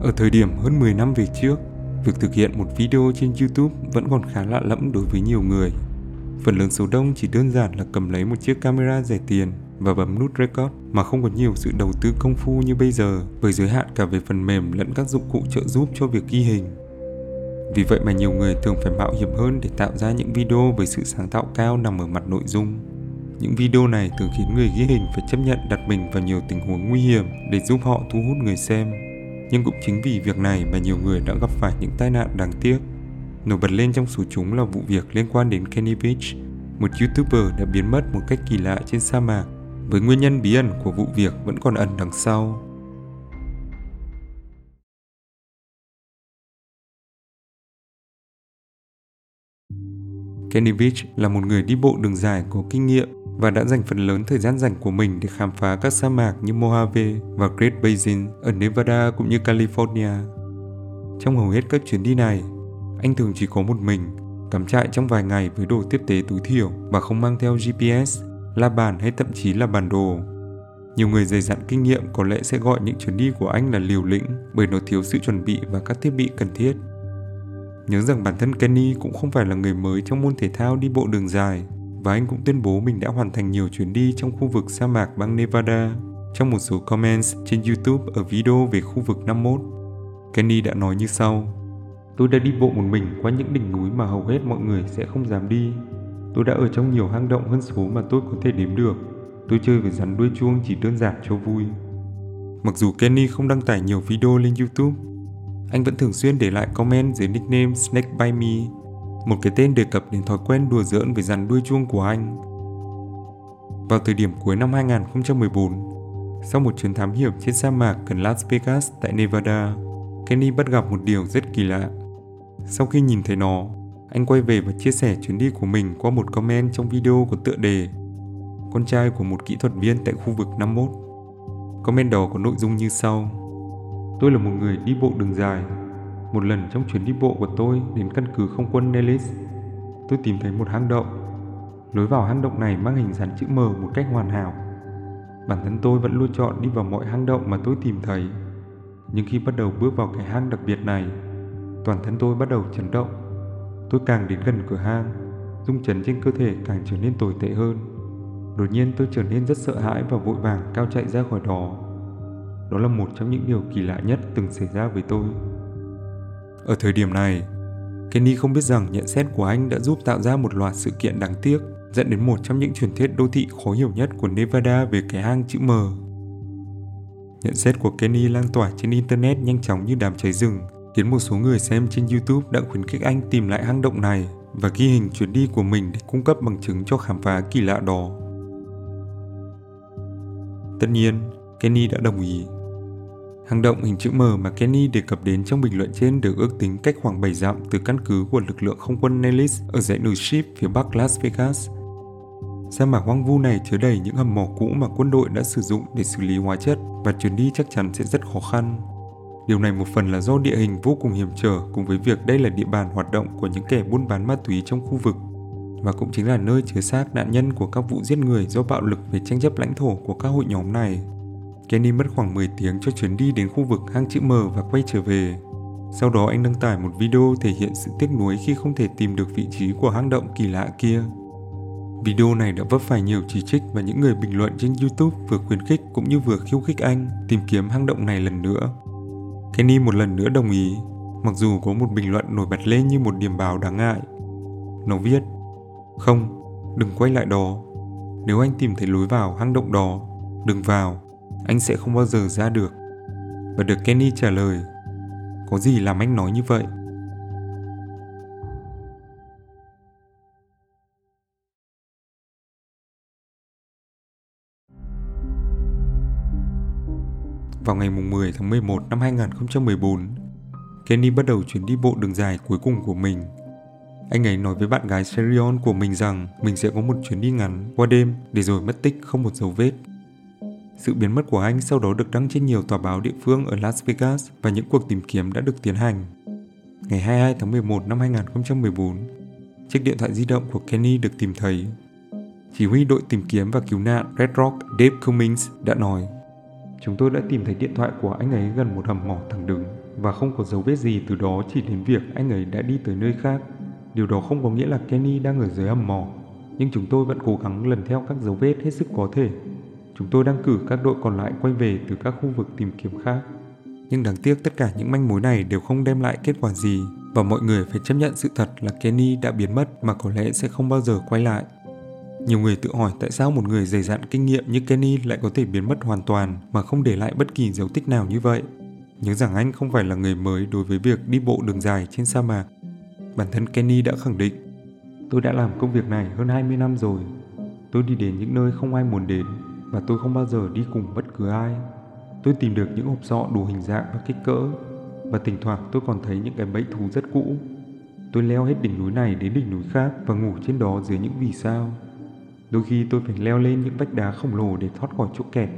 Ở thời điểm hơn 10 năm về trước, việc thực hiện một video trên YouTube vẫn còn khá lạ lẫm đối với nhiều người. Phần lớn số đông chỉ đơn giản là cầm lấy một chiếc camera rẻ tiền và bấm nút record mà không có nhiều sự đầu tư công phu như bây giờ với giới hạn cả về phần mềm lẫn các dụng cụ trợ giúp cho việc ghi hình. Vì vậy mà nhiều người thường phải mạo hiểm hơn để tạo ra những video với sự sáng tạo cao nằm ở mặt nội dung. Những video này thường khiến người ghi hình phải chấp nhận đặt mình vào nhiều tình huống nguy hiểm để giúp họ thu hút người xem. Nhưng cũng chính vì việc này mà nhiều người đã gặp phải những tai nạn đáng tiếc. Nổi bật lên trong số chúng là vụ việc liên quan đến Kenny Beach, một YouTuber đã biến mất một cách kỳ lạ trên sa mạc, với nguyên nhân bí ẩn của vụ việc vẫn còn ẩn đằng sau. Kenny Beach là một người đi bộ đường dài có kinh nghiệm và đã dành phần lớn thời gian rảnh của mình để khám phá các sa mạc như Mojave và Great Basin ở Nevada cũng như California. Trong hầu hết các chuyến đi này, anh thường chỉ có một mình, cắm trại trong vài ngày với đồ tiếp tế tối thiểu và không mang theo GPS, la bàn hay thậm chí là bản đồ. Nhiều người dày dặn kinh nghiệm có lẽ sẽ gọi những chuyến đi của anh là liều lĩnh bởi nó thiếu sự chuẩn bị và các thiết bị cần thiết. Nhớ rằng bản thân Kenny cũng không phải là người mới trong môn thể thao đi bộ đường dài và anh cũng tuyên bố mình đã hoàn thành nhiều chuyến đi trong khu vực sa mạc bang Nevada. Trong một số comments trên YouTube ở video về khu vực 51, Kenny đã nói như sau. Tôi đã đi bộ một mình qua những đỉnh núi mà hầu hết mọi người sẽ không dám đi. Tôi đã ở trong nhiều hang động hơn số mà tôi có thể đếm được. Tôi chơi với rắn đuôi chuông chỉ đơn giản cho vui. Mặc dù Kenny không đăng tải nhiều video lên YouTube, anh vẫn thường xuyên để lại comment dưới nickname Snake by Me, một cái tên đề cập đến thói quen đùa giỡn với rắn đuôi chuông của anh. Vào thời điểm cuối năm 2014, sau một chuyến thám hiểm trên sa mạc gần Las Vegas tại Nevada, Kenny bắt gặp một điều rất kỳ lạ. Sau khi nhìn thấy nó, anh quay về và chia sẻ chuyến đi của mình qua một comment trong video có tựa đề Con trai của một kỹ thuật viên tại khu vực 51. Comment đó có nội dung như sau. Tôi là một người đi bộ đường dài. Một lần trong chuyến đi bộ của tôi đến căn cứ không quân Nellis, tôi tìm thấy một hang động. Lối vào hang động này mang hình dáng chữ M một cách hoàn hảo. Bản thân tôi vẫn luôn chọn đi vào mọi hang động mà tôi tìm thấy. Nhưng khi bắt đầu bước vào cái hang đặc biệt này, toàn thân tôi bắt đầu chấn động. Tôi càng đến gần cửa hang, rung chấn trên cơ thể càng trở nên tồi tệ hơn. Đột nhiên tôi trở nên rất sợ hãi và vội vàng cao chạy ra khỏi đó. Đó là một trong những điều kỳ lạ nhất từng xảy ra với tôi. Ở thời điểm này, Kenny không biết rằng nhận xét của anh đã giúp tạo ra một loạt sự kiện đáng tiếc dẫn đến một trong những truyền thuyết đô thị khó hiểu nhất của Nevada về cái hang chữ M. Nhận xét của Kenny lan tỏa trên Internet nhanh chóng như đám cháy rừng, khiến một số người xem trên YouTube đã khuyến khích anh tìm lại hang động này và ghi hình chuyến đi của mình để cung cấp bằng chứng cho khám phá kỳ lạ đó. Tất nhiên, Kenny đã đồng ý. Hang động hình chữ M mà Kenny đề cập đến trong bình luận trên được ước tính cách khoảng 7 dặm từ căn cứ của lực lượng không quân Nellis ở dãy núi Sheep phía bắc Las Vegas. Sa mạc hoang vu này chứa đầy những hầm mỏ cũ mà quân đội đã sử dụng để xử lý hóa chất và chuyến đi chắc chắn sẽ rất khó khăn. Điều này một phần là do địa hình vô cùng hiểm trở cùng với việc đây là địa bàn hoạt động của những kẻ buôn bán ma túy trong khu vực và cũng chính là nơi chứa xác nạn nhân của các vụ giết người do bạo lực về tranh chấp lãnh thổ của các hội nhóm này. Kenny mất khoảng 10 tiếng cho chuyến đi đến khu vực hang chữ M và quay trở về. Sau đó anh đăng tải một video thể hiện sự tiếc nuối khi không thể tìm được vị trí của hang động kỳ lạ kia. Video này đã vấp phải nhiều chỉ trích và những người bình luận trên YouTube vừa khuyến khích cũng như vừa khiêu khích anh tìm kiếm hang động này lần nữa. Kenny một lần nữa đồng ý, mặc dù có một bình luận nổi bật lên như một điểm báo đáng ngại. Nó viết, không, đừng quay lại đó. Nếu anh tìm thấy lối vào hang động đó, đừng vào, anh sẽ không bao giờ ra được. Và được Kenny trả lời, có gì làm anh nói như vậy? Vào ngày 10 tháng 11 năm 2014, Kenny bắt đầu chuyến đi bộ đường dài cuối cùng của mình. Anh ấy nói với bạn gái Serion của mình rằng mình sẽ có một chuyến đi ngắn qua đêm để rồi mất tích không một dấu vết. Sự biến mất của anh sau đó được đăng trên nhiều tòa báo địa phương ở Las Vegas và những cuộc tìm kiếm đã được tiến hành. Ngày 22 tháng 11 năm 2014, chiếc điện thoại di động của Kenny được tìm thấy. Chỉ huy đội tìm kiếm và cứu nạn Red Rock Dave Cummings đã nói Chúng tôi đã tìm thấy điện thoại của anh ấy gần một hầm mỏ thẳng đứng. và không có dấu vết gì từ đó chỉ đến việc anh ấy đã đi tới nơi khác. Điều đó không có nghĩa là Kenny đang ở dưới hầm mỏ, nhưng chúng tôi vẫn cố gắng lần theo các dấu vết hết sức có thể. Chúng tôi đang cử các đội còn lại quay về từ các khu vực tìm kiếm khác. Nhưng đáng tiếc tất cả những manh mối này đều không đem lại kết quả gì và mọi người phải chấp nhận sự thật là Kenny đã biến mất mà có lẽ sẽ không bao giờ quay lại. Nhiều người tự hỏi tại sao một người dày dặn kinh nghiệm như Kenny lại có thể biến mất hoàn toàn mà không để lại bất kỳ dấu tích nào như vậy. Nhớ rằng anh không phải là người mới đối với việc đi bộ đường dài trên sa mạc. Bản thân Kenny đã khẳng định, tôi đã làm công việc này hơn 20 năm rồi. Tôi đi đến những nơi không ai muốn đến và tôi không bao giờ đi cùng bất cứ ai. Tôi tìm được những hộp sọ đủ hình dạng và kích cỡ và thỉnh thoảng tôi còn thấy những cái bẫy thú rất cũ. Tôi leo hết đỉnh núi này đến đỉnh núi khác và ngủ trên đó dưới những vì sao. Đôi khi tôi phải leo lên những vách đá khổng lồ để thoát khỏi chỗ kẹt,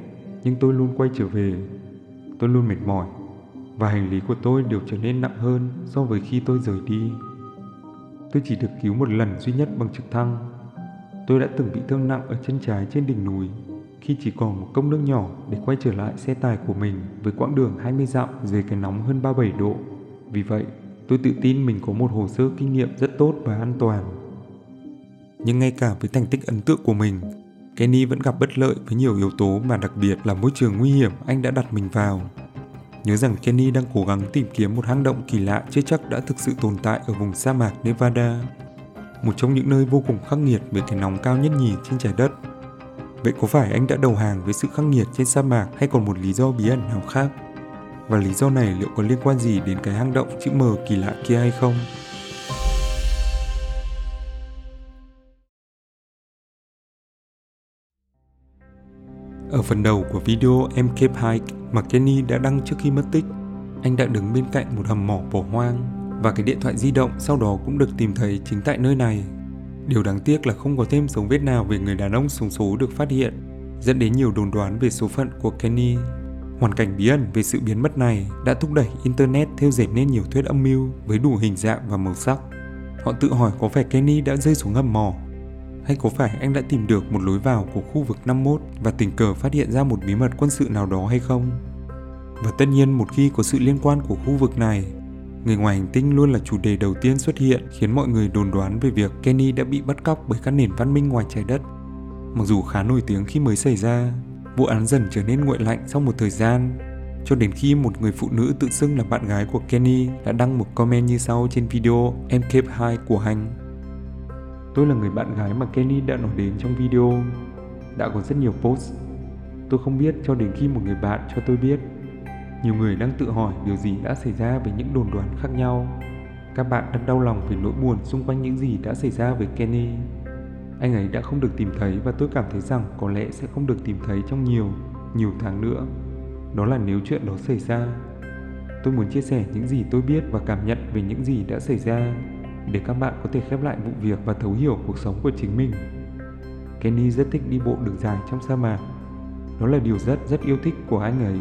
nhưng tôi luôn quay trở về. Tôi luôn mệt mỏi và hành lý của tôi đều trở nên nặng hơn so với khi tôi rời đi. Tôi chỉ được cứu một lần duy nhất bằng trực thăng. Tôi đã từng bị thương nặng ở chân trái trên đỉnh núi khi chỉ còn một cốc nước nhỏ để quay trở lại xe tải của mình với quãng đường 20 dặm dưới cái nóng hơn 37 độ. Vì vậy, tôi tự tin mình có một hồ sơ kinh nghiệm rất tốt và an toàn. Nhưng ngay cả với thành tích ấn tượng của mình, Kenny vẫn gặp bất lợi với nhiều yếu tố mà đặc biệt là môi trường nguy hiểm anh đã đặt mình vào. Nhớ rằng Kenny đang cố gắng tìm kiếm một hang động kỳ lạ chưa chắc đã thực sự tồn tại ở vùng sa mạc Nevada, một trong những nơi vô cùng khắc nghiệt với cái nóng cao nhất nhì trên trái đất. Vậy có phải anh đã đầu hàng với sự khắc nghiệt trên sa mạc hay còn một lý do bí ẩn nào khác? Và lý do này liệu có liên quan gì đến cái hang động chữ M kỳ lạ kia hay không? Ở phần đầu của video em Cape Hike mà Kenny đã đăng trước khi mất tích, anh đã đứng bên cạnh một hầm mỏ bỏ hoang và cái điện thoại di động sau đó cũng được tìm thấy chính tại nơi này. Điều đáng tiếc là không có thêm dấu vết nào về người đàn ông sống số được phát hiện, dẫn đến nhiều đồn đoán về số phận của Kenny. Hoàn cảnh bí ẩn về sự biến mất này đã thúc đẩy Internet theo dệt nên nhiều thuyết âm mưu với đủ hình dạng và màu sắc. Họ tự hỏi có phải Kenny đã rơi xuống hầm mỏ hay có phải anh đã tìm được một lối vào của khu vực 51 và tình cờ phát hiện ra một bí mật quân sự nào đó hay không? Và tất nhiên một khi có sự liên quan của khu vực này, người ngoài hành tinh luôn là chủ đề đầu tiên xuất hiện khiến mọi người đồn đoán về việc Kenny đã bị bắt cóc bởi các nền văn minh ngoài trái đất. Mặc dù khá nổi tiếng khi mới xảy ra, vụ án dần trở nên nguội lạnh sau một thời gian, cho đến khi một người phụ nữ tự xưng là bạn gái của Kenny đã đăng một comment như sau trên video Em Cape 2 của anh. Tôi là người bạn gái mà Kenny đã nói đến trong video. Đã có rất nhiều post. Tôi không biết cho đến khi một người bạn cho tôi biết. Nhiều người đang tự hỏi điều gì đã xảy ra với những đồn đoán khác nhau. Các bạn đang đau lòng về nỗi buồn xung quanh những gì đã xảy ra với Kenny. Anh ấy đã không được tìm thấy và tôi cảm thấy rằng có lẽ sẽ không được tìm thấy trong nhiều, nhiều tháng nữa. Đó là nếu chuyện đó xảy ra. Tôi muốn chia sẻ những gì tôi biết và cảm nhận về những gì đã xảy ra để các bạn có thể khép lại vụ việc và thấu hiểu cuộc sống của chính mình. Kenny rất thích đi bộ đường dài trong sa mạc. Đó là điều rất rất yêu thích của anh ấy.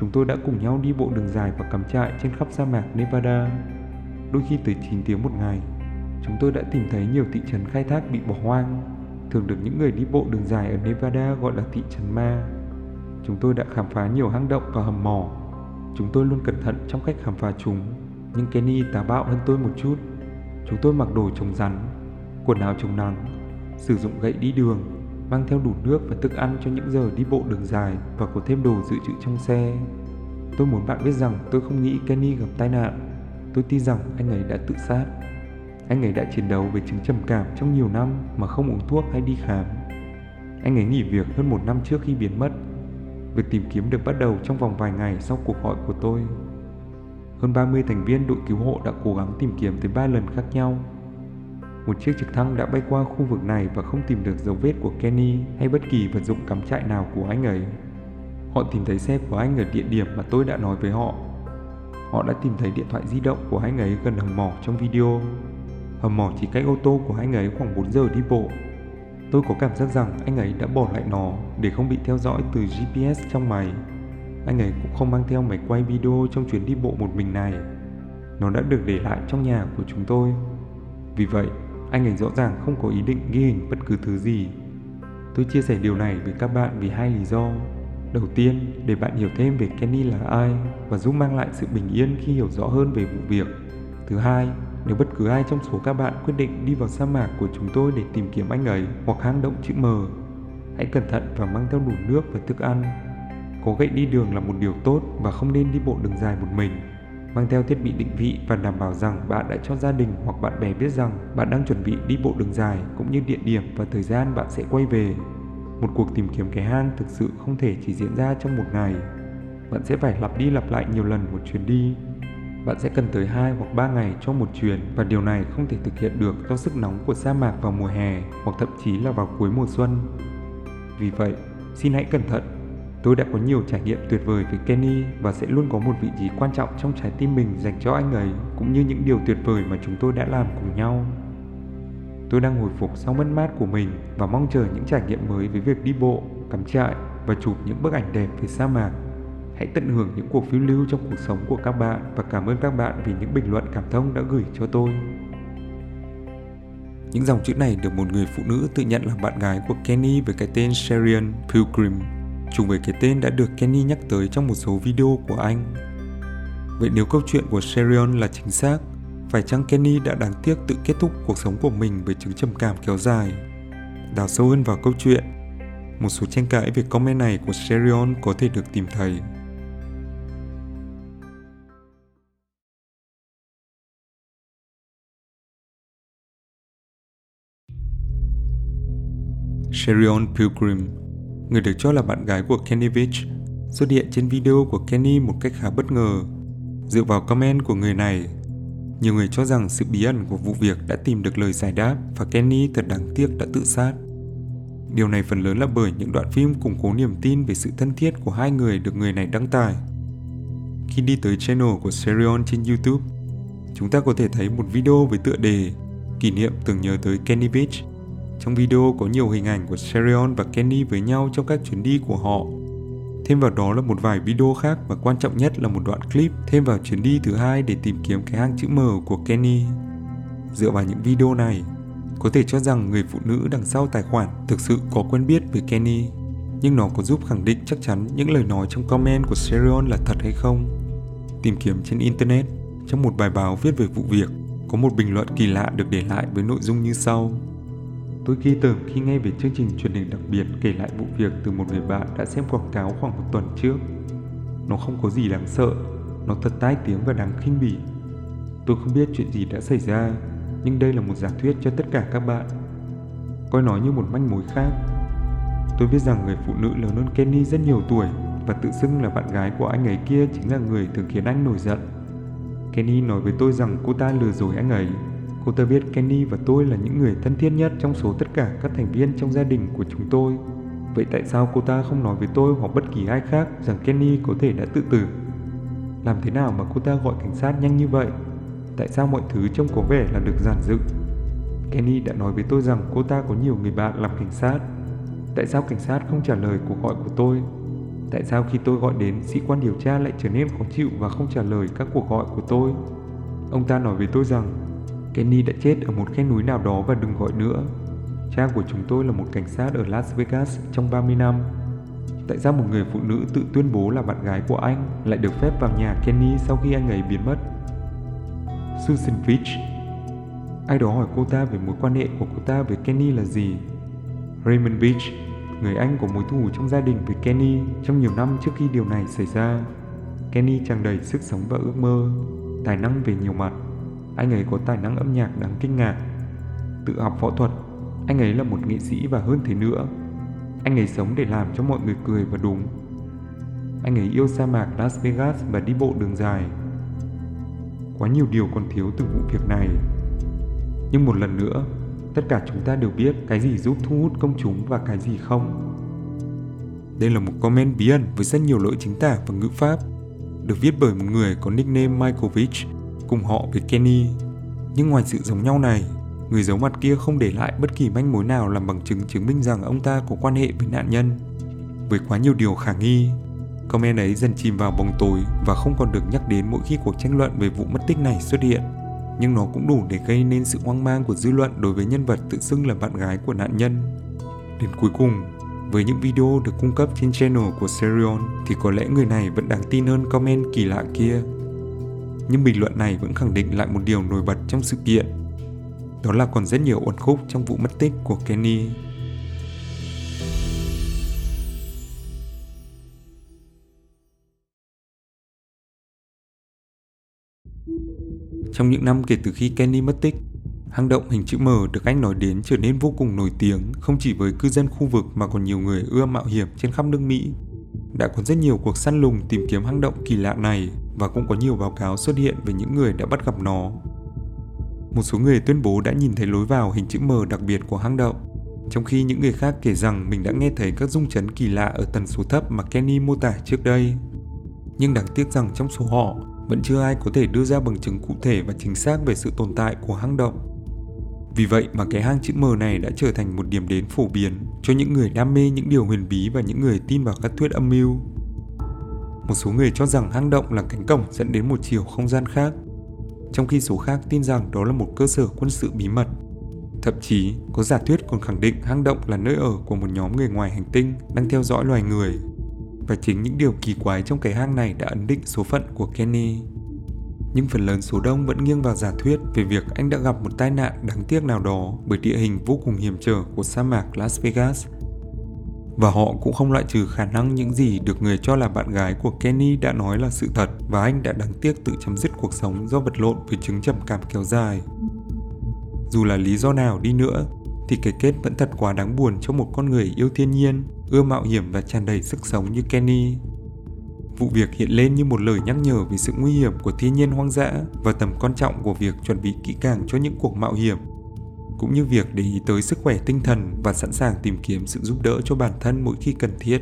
Chúng tôi đã cùng nhau đi bộ đường dài và cắm trại trên khắp sa mạc Nevada. Đôi khi tới 9 tiếng một ngày, chúng tôi đã tìm thấy nhiều thị trấn khai thác bị bỏ hoang, thường được những người đi bộ đường dài ở Nevada gọi là thị trấn ma. Chúng tôi đã khám phá nhiều hang động và hầm mỏ. Chúng tôi luôn cẩn thận trong cách khám phá chúng nhưng Kenny táo bạo hơn tôi một chút. Chúng tôi mặc đồ chống rắn, quần áo chống nắng, sử dụng gậy đi đường, mang theo đủ nước và thức ăn cho những giờ đi bộ đường dài và có thêm đồ dự trữ trong xe. Tôi muốn bạn biết rằng tôi không nghĩ Kenny gặp tai nạn. Tôi tin rằng anh ấy đã tự sát. Anh ấy đã chiến đấu với chứng trầm cảm trong nhiều năm mà không uống thuốc hay đi khám. Anh ấy nghỉ việc hơn một năm trước khi biến mất. Việc tìm kiếm được bắt đầu trong vòng vài ngày sau cuộc gọi của tôi. Hơn 30 thành viên đội cứu hộ đã cố gắng tìm kiếm tới 3 lần khác nhau. Một chiếc trực thăng đã bay qua khu vực này và không tìm được dấu vết của Kenny hay bất kỳ vật dụng cắm trại nào của anh ấy. Họ tìm thấy xe của anh ở địa điểm mà tôi đã nói với họ. Họ đã tìm thấy điện thoại di động của anh ấy gần hầm mỏ trong video. Hầm mỏ chỉ cách ô tô của anh ấy khoảng 4 giờ đi bộ. Tôi có cảm giác rằng anh ấy đã bỏ lại nó để không bị theo dõi từ GPS trong máy anh ấy cũng không mang theo máy quay video trong chuyến đi bộ một mình này. Nó đã được để lại trong nhà của chúng tôi. Vì vậy, anh ấy rõ ràng không có ý định ghi hình bất cứ thứ gì. Tôi chia sẻ điều này với các bạn vì hai lý do. Đầu tiên, để bạn hiểu thêm về Kenny là ai và giúp mang lại sự bình yên khi hiểu rõ hơn về vụ việc. Thứ hai, nếu bất cứ ai trong số các bạn quyết định đi vào sa mạc của chúng tôi để tìm kiếm anh ấy hoặc hang động chữ M, hãy cẩn thận và mang theo đủ nước và thức ăn. Có gậy đi đường là một điều tốt và không nên đi bộ đường dài một mình. Mang theo thiết bị định vị và đảm bảo rằng bạn đã cho gia đình hoặc bạn bè biết rằng bạn đang chuẩn bị đi bộ đường dài cũng như địa điểm và thời gian bạn sẽ quay về. Một cuộc tìm kiếm cái hang thực sự không thể chỉ diễn ra trong một ngày. Bạn sẽ phải lặp đi lặp lại nhiều lần một chuyến đi. Bạn sẽ cần tới 2 hoặc 3 ngày cho một chuyến và điều này không thể thực hiện được do sức nóng của sa mạc vào mùa hè hoặc thậm chí là vào cuối mùa xuân. Vì vậy, xin hãy cẩn thận. Tôi đã có nhiều trải nghiệm tuyệt vời với Kenny và sẽ luôn có một vị trí quan trọng trong trái tim mình dành cho anh ấy cũng như những điều tuyệt vời mà chúng tôi đã làm cùng nhau. Tôi đang hồi phục sau mất mát của mình và mong chờ những trải nghiệm mới với việc đi bộ, cắm trại và chụp những bức ảnh đẹp về sa mạc. Hãy tận hưởng những cuộc phiêu lưu trong cuộc sống của các bạn và cảm ơn các bạn vì những bình luận cảm thông đã gửi cho tôi. Những dòng chữ này được một người phụ nữ tự nhận là bạn gái của Kenny với cái tên Sherian Pilgrim, trùng với cái tên đã được Kenny nhắc tới trong một số video của anh. Vậy nếu câu chuyện của Sherion là chính xác, phải chăng Kenny đã đáng tiếc tự kết thúc cuộc sống của mình với chứng trầm cảm kéo dài? Đào sâu hơn vào câu chuyện, một số tranh cãi về comment này của Sherion có thể được tìm thấy. Sherion Pilgrim, người được cho là bạn gái của Kenny Beach, xuất hiện trên video của Kenny một cách khá bất ngờ. Dựa vào comment của người này, nhiều người cho rằng sự bí ẩn của vụ việc đã tìm được lời giải đáp và Kenny thật đáng tiếc đã tự sát. Điều này phần lớn là bởi những đoạn phim củng cố niềm tin về sự thân thiết của hai người được người này đăng tải. Khi đi tới channel của Serion trên YouTube, chúng ta có thể thấy một video với tựa đề kỷ niệm tưởng nhớ tới Kenny Beach. Trong video có nhiều hình ảnh của Serion và Kenny với nhau trong các chuyến đi của họ Thêm vào đó là một vài video khác và quan trọng nhất là một đoạn clip thêm vào chuyến đi thứ hai để tìm kiếm cái hang chữ M của Kenny. Dựa vào những video này, có thể cho rằng người phụ nữ đằng sau tài khoản thực sự có quen biết với Kenny, nhưng nó có giúp khẳng định chắc chắn những lời nói trong comment của Serion là thật hay không. Tìm kiếm trên Internet, trong một bài báo viết về vụ việc, có một bình luận kỳ lạ được để lại với nội dung như sau. Tôi ghi tởm khi nghe về chương trình truyền hình đặc biệt kể lại vụ việc từ một người bạn đã xem quảng cáo khoảng một tuần trước. Nó không có gì đáng sợ, nó thật tai tiếng và đáng khinh bỉ. Tôi không biết chuyện gì đã xảy ra, nhưng đây là một giả thuyết cho tất cả các bạn. Coi nó như một manh mối khác. Tôi biết rằng người phụ nữ lớn hơn Kenny rất nhiều tuổi và tự xưng là bạn gái của anh ấy kia chính là người thường khiến anh nổi giận. Kenny nói với tôi rằng cô ta lừa dối anh ấy Cô ta biết Kenny và tôi là những người thân thiết nhất trong số tất cả các thành viên trong gia đình của chúng tôi. Vậy tại sao cô ta không nói với tôi hoặc bất kỳ ai khác rằng Kenny có thể đã tự tử? Làm thế nào mà cô ta gọi cảnh sát nhanh như vậy? Tại sao mọi thứ trông có vẻ là được giản dựng? Kenny đã nói với tôi rằng cô ta có nhiều người bạn làm cảnh sát. Tại sao cảnh sát không trả lời cuộc gọi của tôi? Tại sao khi tôi gọi đến, sĩ quan điều tra lại trở nên khó chịu và không trả lời các cuộc gọi của tôi? Ông ta nói với tôi rằng Kenny đã chết ở một khe núi nào đó và đừng gọi nữa. Cha của chúng tôi là một cảnh sát ở Las Vegas trong 30 năm. Tại sao một người phụ nữ tự tuyên bố là bạn gái của anh lại được phép vào nhà Kenny sau khi anh ấy biến mất? Susan Fitch Ai đó hỏi cô ta về mối quan hệ của cô ta với Kenny là gì? Raymond Beach, người anh có mối thù trong gia đình với Kenny trong nhiều năm trước khi điều này xảy ra. Kenny tràn đầy sức sống và ước mơ, tài năng về nhiều mặt anh ấy có tài năng âm nhạc đáng kinh ngạc. Tự học võ thuật, anh ấy là một nghệ sĩ và hơn thế nữa. Anh ấy sống để làm cho mọi người cười và đúng. Anh ấy yêu sa mạc Las Vegas và đi bộ đường dài. Quá nhiều điều còn thiếu từ vụ việc này. Nhưng một lần nữa, tất cả chúng ta đều biết cái gì giúp thu hút công chúng và cái gì không. Đây là một comment bí ẩn với rất nhiều lỗi chính tả và ngữ pháp, được viết bởi một người có nickname Michael cùng họ với Kenny. Nhưng ngoài sự giống nhau này, người giấu mặt kia không để lại bất kỳ manh mối nào làm bằng chứng chứng minh rằng ông ta có quan hệ với nạn nhân. Với quá nhiều điều khả nghi, comment ấy dần chìm vào bóng tối và không còn được nhắc đến mỗi khi cuộc tranh luận về vụ mất tích này xuất hiện. Nhưng nó cũng đủ để gây nên sự hoang mang của dư luận đối với nhân vật tự xưng là bạn gái của nạn nhân. Đến cuối cùng, Với những video được cung cấp trên channel của Serion thì có lẽ người này vẫn đáng tin hơn comment kỳ lạ kia. Nhưng bình luận này vẫn khẳng định lại một điều nổi bật trong sự kiện. Đó là còn rất nhiều uẩn khúc trong vụ mất tích của Kenny. Trong những năm kể từ khi Kenny mất tích, hang động hình chữ M được anh nói đến trở nên vô cùng nổi tiếng không chỉ với cư dân khu vực mà còn nhiều người ưa mạo hiểm trên khắp nước Mỹ. Đã có rất nhiều cuộc săn lùng tìm kiếm hang động kỳ lạ này và cũng có nhiều báo cáo xuất hiện về những người đã bắt gặp nó. Một số người tuyên bố đã nhìn thấy lối vào hình chữ M đặc biệt của hang động, trong khi những người khác kể rằng mình đã nghe thấy các rung chấn kỳ lạ ở tần số thấp mà Kenny mô tả trước đây. Nhưng đáng tiếc rằng trong số họ, vẫn chưa ai có thể đưa ra bằng chứng cụ thể và chính xác về sự tồn tại của hang động. Vì vậy mà cái hang chữ M này đã trở thành một điểm đến phổ biến cho những người đam mê những điều huyền bí và những người tin vào các thuyết âm mưu. Một số người cho rằng hang động là cánh cổng dẫn đến một chiều không gian khác, trong khi số khác tin rằng đó là một cơ sở quân sự bí mật. Thậm chí, có giả thuyết còn khẳng định hang động là nơi ở của một nhóm người ngoài hành tinh đang theo dõi loài người và chính những điều kỳ quái trong cái hang này đã ấn định số phận của Kenny. Nhưng phần lớn số đông vẫn nghiêng vào giả thuyết về việc anh đã gặp một tai nạn đáng tiếc nào đó bởi địa hình vô cùng hiểm trở của sa mạc Las Vegas. Và họ cũng không loại trừ khả năng những gì được người cho là bạn gái của Kenny đã nói là sự thật và anh đã đáng tiếc tự chấm dứt cuộc sống do vật lộn với chứng trầm cảm kéo dài. Dù là lý do nào đi nữa, thì cái kết vẫn thật quá đáng buồn cho một con người yêu thiên nhiên, ưa mạo hiểm và tràn đầy sức sống như Kenny. Vụ việc hiện lên như một lời nhắc nhở về sự nguy hiểm của thiên nhiên hoang dã và tầm quan trọng của việc chuẩn bị kỹ càng cho những cuộc mạo hiểm, cũng như việc để ý tới sức khỏe tinh thần và sẵn sàng tìm kiếm sự giúp đỡ cho bản thân mỗi khi cần thiết.